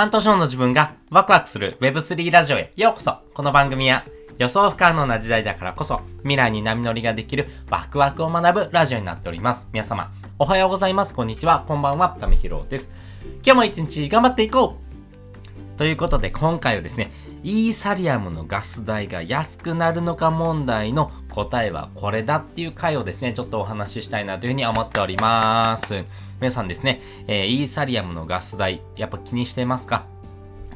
半年後の自分がワクワクする Web3 ラジオへようこそこの番組は予想不可能な時代だからこそ未来に波乗りができるワクワクを学ぶラジオになっております。皆様、おはようございます。こんにちは。こんばんは。ためひろです。今日も一日頑張っていこうということで今回はですね、イーサリアムのガス代が安くなるのか問題の答えはこれだっていう回をですね、ちょっとお話ししたいなというふうに思っております。皆さんですね、えー、イーサリアムのガス代、やっぱ気にしてますか？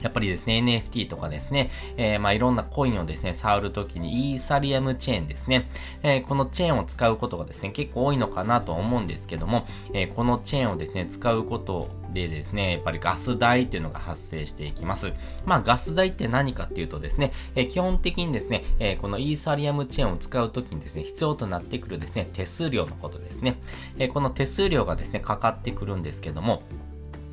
やっぱりですね、NFT とかですね、えー、まあいろんなコインをですね、触るときにイーサリアムチェーンですね、えー、このチェーンを使うことがですね、結構多いのかなと思うんですけども、えー、このチェーンをですね、使うことでですね、やっぱりガス代っていうのが発生していきます。まあガス代って何かっていうとですね、え基本的にですね、えこのイーサリアムチェーンを使うときにですね、必要となってくるですね、手数料のことですね。えこの手数料がですね、かかってくるんですけども、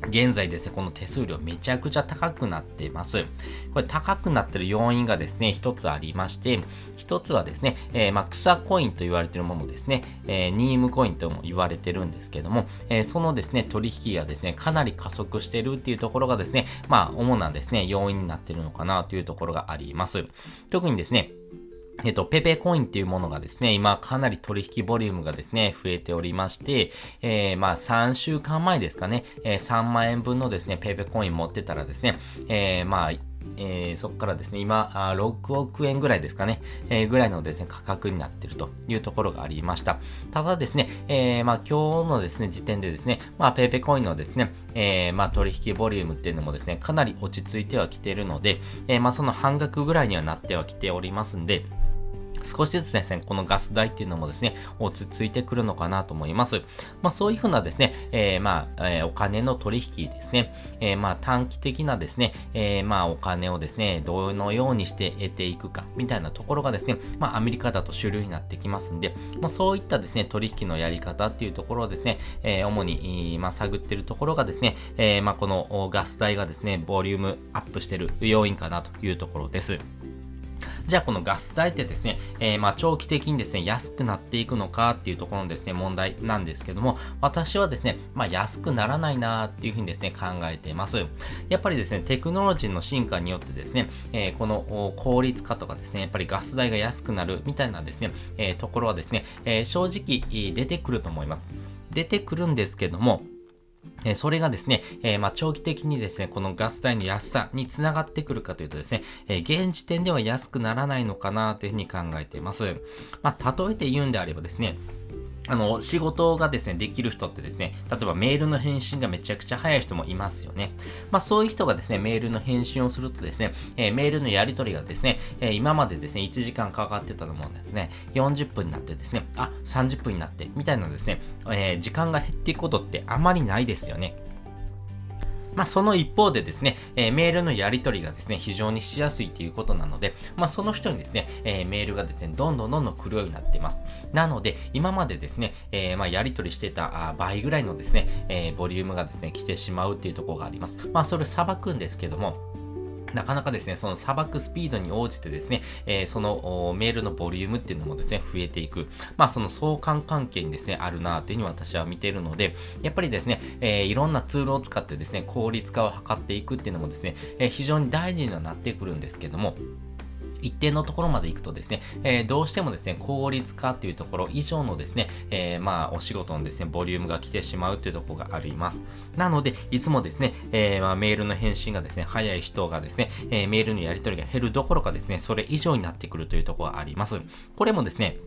現在ですね、この手数料めちゃくちゃ高くなっています。これ高くなってる要因がですね、一つありまして、一つはですね、えー、まあ、草コインと言われてるものですね、えー、ニームコインとも言われてるんですけども、えー、そのですね、取引がですね、かなり加速してるっていうところがですね、まあ、主なですね、要因になってるのかなというところがあります。特にですね、えっと、ペペコインっていうものがですね、今かなり取引ボリュームがですね、増えておりまして、えー、まあ3週間前ですかね、えー、3万円分のですね、ペペコイン持ってたらですね、えー、まあえー、そこからですね、今、6億円ぐらいですかね、えー、ぐらいのですね、価格になっているというところがありました。ただですね、えー、まあ、今日のですね、時点でですね、まあ、ペイペコインのですね、えー、まあ、取引ボリュームっていうのもですね、かなり落ち着いてはきてるので、えー、まあ、その半額ぐらいにはなってはきておりますんで、少しずつですね、このガス代っていうのもですね、落ち着いてくるのかなと思います。まあそういうふうなですね、えー、まあ、えー、お金の取引ですね、えー、まあ短期的なですね、えー、まあお金をですね、どのようにして得ていくか、みたいなところがですね、まあアメリカだと主流になってきますんで、まあそういったですね、取引のやり方っていうところをですね、えー、主に、まあ探ってるところがですね、えー、まあこのガス代がですね、ボリュームアップしてる要因かなというところです。じゃあこのガス代ってですね、えー、まあ長期的にですね、安くなっていくのかっていうところのですね、問題なんですけども、私はですね、まあ安くならないなっていうふうにですね、考えています。やっぱりですね、テクノロジーの進化によってですね、えー、この効率化とかですね、やっぱりガス代が安くなるみたいなですね、えー、ところはですね、え正直出てくると思います。出てくるんですけども、えそれがですね、えー、まあ、長期的にですね、このガス代の安さにつながってくるかというとですね、えー、現時点では安くならないのかなというふうに考えています。まあ、例えて言うんであればですね、あの、仕事がですね、できる人ってですね、例えばメールの返信がめちゃくちゃ早い人もいますよね。まあそういう人がですね、メールの返信をするとですね、えー、メールのやり取りがですね、えー、今までですね、1時間かかってたと思うんですね、40分になってですね、あ、30分になって、みたいなですね、えー、時間が減っていくことってあまりないですよね。まあ、その一方でですね、えー、メールのやり取りがですね、非常にしやすいということなので、まあ、その人にですね、えー、メールがですね、どんどんどんどん来るようになっています。なので、今までですね、えー、まあ、やり取りしてた倍ぐらいのですね、えボリュームがですね、来てしまうっていうところがあります。まあ、それを裁くんですけども、なかなかですね、その裁くスピードに応じてですね、えー、そのメールのボリュームっていうのもですね、増えていく。まあその相関関係にですね、あるなというふうに私は見ているので、やっぱりですね、えー、いろんなツールを使ってですね、効率化を図っていくっていうのもですね、えー、非常に大事にはなってくるんですけども、一定のところまで行くとですね、えー、どうしてもですね、効率化っていうところ以上のですね、えー、まあ、お仕事のですね、ボリュームが来てしまうというところがあります。なので、いつもですね、えー、まあ、メールの返信がですね、早い人がですね、えメールのやり取りが減るどころかですね、それ以上になってくるというところがあります。これもですね、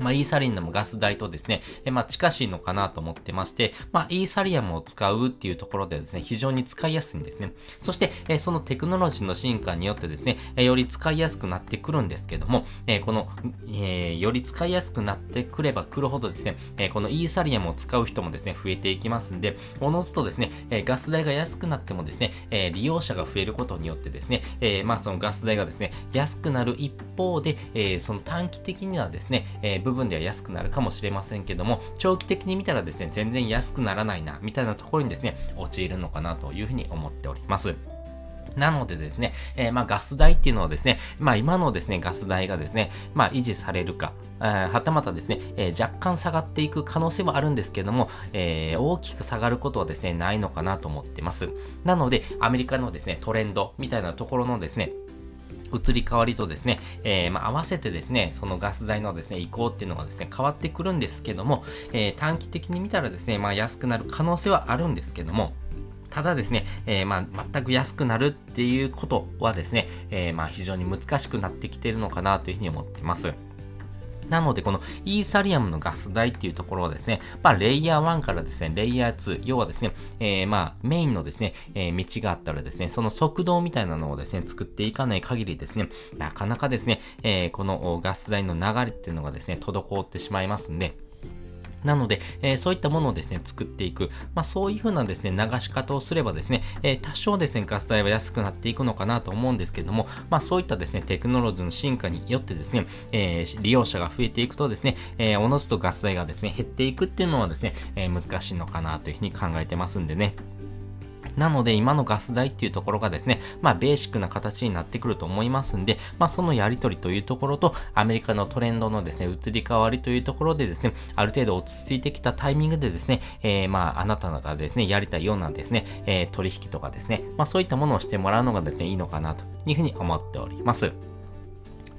まあ、イーサリアムガス代とですね、えまあ、近しいのかなと思ってまして、まあ、イーサリアムを使うっていうところでですね、非常に使いやすいんですね。そして、えそのテクノロジーの進化によってですね、えより使いやすくなってくるんですけども、えこの、え、より使いやすくなってくればくるほどですね、えこのイーサリアムを使う人もですね、増えていきますんで、おのずとですね、えガス代が安くなってもですね、え利用者が増えることによってですね、えまあそのガス代がですね、安くなる一方で、えその短期的にはですね、え部分では安くなるかもしれませんけども、長期的に見たらですね、全然安くならないな、みたいなところにですね、陥るのかなというふうに思っております。なのでですね、えー、まあガス代っていうのはですね、まあ今のですね、ガス代がですね、まあ維持されるか、はたまたですね、えー、若干下がっていく可能性はあるんですけども、えー、大きく下がることはですね、ないのかなと思ってます。なので、アメリカのですね、トレンドみたいなところのですね、移り変わりとですね、えー、まあ、合わせてですね、そのガス代のですね、移行っていうのがですね、変わってくるんですけども、えー、短期的に見たらですね、まあ、安くなる可能性はあるんですけども、ただですね、えー、まあ、全く安くなるっていうことはですね、え、まあ、非常に難しくなってきてるのかなというふうに思ってます。なので、このイーサリアムのガス代っていうところはですね、まあ、レイヤー1からですね、レイヤー2、要はですね、えー、まあ、メインのですね、えー、道があったらですね、その速道みたいなのをですね、作っていかない限りですね、なかなかですね、えー、このガス代の流れっていうのがですね、滞ってしまいますんで、なので、えー、そういったものをですね、作っていく。まあ、そういうふうなですね、流し方をすればですね、えー、多少ですね、ガス代は安くなっていくのかなと思うんですけども、まあ、そういったですね、テクノロジーの進化によってですね、えー、利用者が増えていくとですね、え、おのずとガス代がですね、減っていくっていうのはですね、え、難しいのかなというふうに考えてますんでね。なので今のガス代っていうところがですね、まあベーシックな形になってくると思いますんで、まあそのやりとりというところと、アメリカのトレンドのですね、移り変わりというところでですね、ある程度落ち着いてきたタイミングでですね、えー、まああなたがですね、やりたいようなですね、えー、取引とかですね、まあそういったものをしてもらうのがですね、いいのかなというふうに思っております。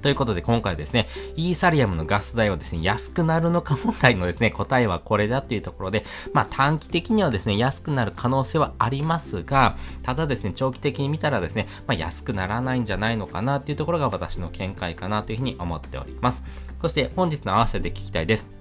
ということで今回ですね、イーサリアムのガス代はですね、安くなるのか問題のですね、答えはこれだというところで、まあ短期的にはですね、安くなる可能性はありますが、ただですね、長期的に見たらですね、まあ安くならないんじゃないのかなっていうところが私の見解かなというふうに思っております。そして本日の合わせて聞きたいです。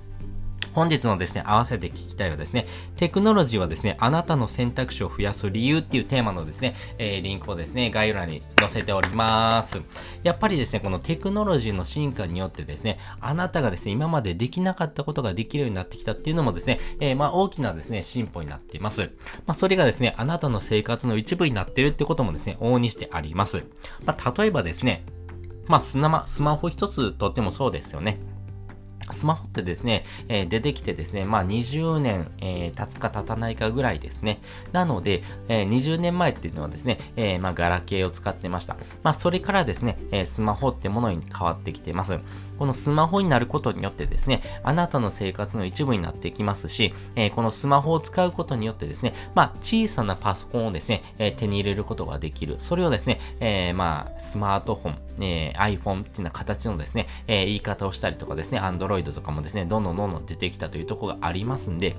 本日のですね、合わせて聞きたいはですね、テクノロジーはですね、あなたの選択肢を増やす理由っていうテーマのですね、えー、リンクをですね、概要欄に載せております。やっぱりですね、このテクノロジーの進化によってですね、あなたがですね、今までできなかったことができるようになってきたっていうのもですね、えー、まあ大きなですね、進歩になっています。まあそれがですね、あなたの生活の一部になってるってこともですね、往々にしてあります。まあ例えばですね、まあスマスマホ一つとってもそうですよね。スマホってですね、えー、出てきてですね、まあ20年、えー、経つか経たないかぐらいですね。なので、えー、20年前っていうのはですね、えー、まあガラケーを使ってました。まあそれからですね、えー、スマホってものに変わってきてます。このスマホになることによってですね、あなたの生活の一部になっていきますし、えー、このスマホを使うことによってですね、まあ小さなパソコンをですね、えー、手に入れることができる。それをですね、えー、まあスマートフォン、え、iPhone っていうような形のですね、え、言い方をしたりとかですね、Android とかもですね、どんどんどんどん出てきたというところがありますんで、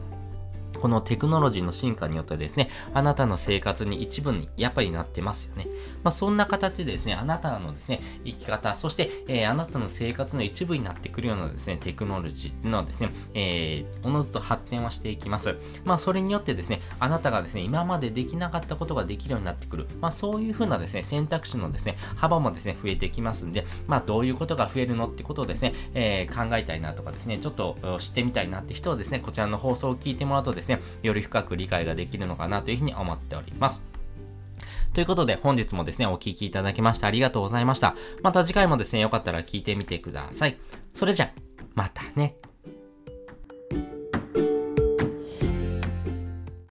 このテクノロジーの進化によってですね、あなたの生活に一部にやっぱりなってますよね。まあ、そんな形でですね、あなたのですね、生き方、そして、えー、あなたの生活の一部になってくるようなですね、テクノロジーっていうのはですね、えー、おのずと発展はしていきます。まあ、それによってですね、あなたがですね、今までできなかったことができるようになってくる。まあ、そういうふうなですね、選択肢のですね、幅もですね、増えてきますんで、まあ、どういうことが増えるのってことをですね、えー、考えたいなとかですね、ちょっと知ってみたいなって人はですね、こちらの放送を聞いてもらうとですねですね、より深く理解ができるのかなというふうに思っております。ということで本日もですね、お聴きいただきましてありがとうございました。また次回もですね、よかったら聞いてみてください。それじゃ、またね。